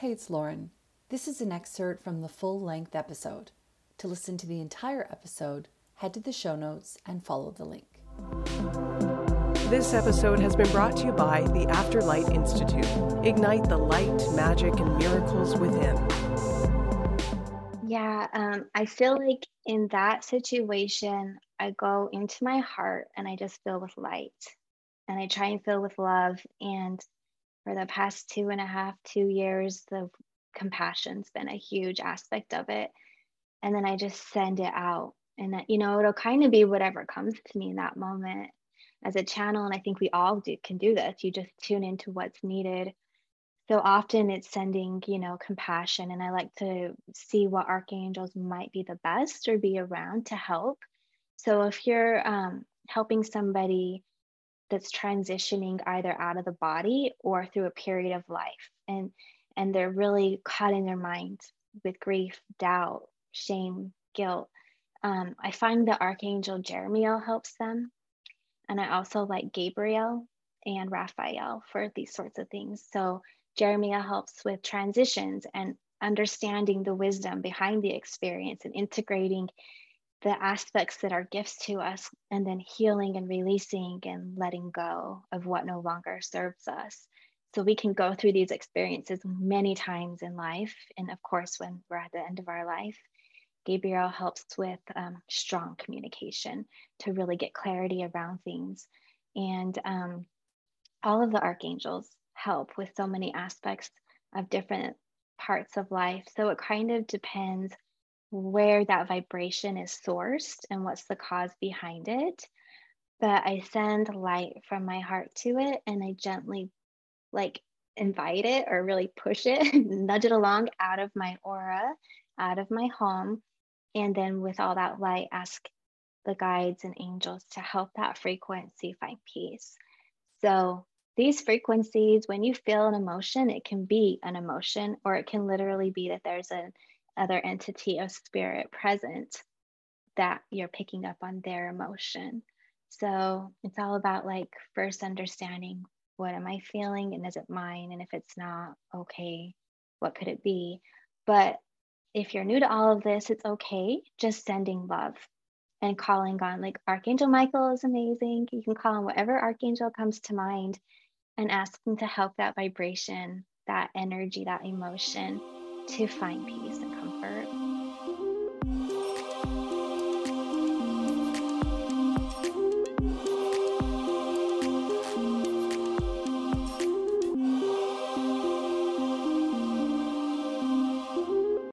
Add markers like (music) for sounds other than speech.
Hey, it's Lauren. This is an excerpt from the full length episode. To listen to the entire episode, head to the show notes and follow the link. This episode has been brought to you by the Afterlight Institute. Ignite the light, magic, and miracles within. Yeah, um, I feel like in that situation, I go into my heart and I just fill with light and I try and fill with love. And for the past two and a half, two years, the compassion's been a huge aspect of it. And then I just send it out. And that, you know, it'll kind of be whatever comes to me in that moment as a channel. And I think we all do can do this. You just tune into what's needed. So often it's sending, you know, compassion. And I like to see what archangels might be the best or be around to help. So if you're um, helping somebody that's transitioning either out of the body or through a period of life. And and they're really caught in their mind with grief doubt shame guilt. Um, i find the archangel jeremiel helps them. And i also like gabriel and raphael for these sorts of things. So jeremiel helps with transitions and understanding the wisdom behind the experience and integrating the aspects that are gifts to us and then healing and releasing and letting go of what no longer serves us. So we can go through these experiences many times in life. And of course when we're at the end of our life gabriel helps with um, strong communication to really get clarity around things. And um, all of the archangels help with so many aspects of different parts of life. So it kind of depends where that vibration is sourced and what's the cause behind it. But I send light from my heart to it and I gently like invite it or really push it, (laughs) nudge it along out of my aura, out of my home. And then with all that light, ask the guides and angels to help that frequency find peace. So these frequencies, when you feel an emotion, it can be an emotion, or it can literally be that there's an other entity of spirit present that you're picking up on their emotion. So it's all about like first understanding what am I feeling and is it mine? And if it's not, okay, what could it be? But if you're new to all of this, it's okay just sending love and calling on like Archangel Michael is amazing. You can call on whatever archangel comes to mind and ask them to help that vibration, that energy, that emotion to find peace and comfort.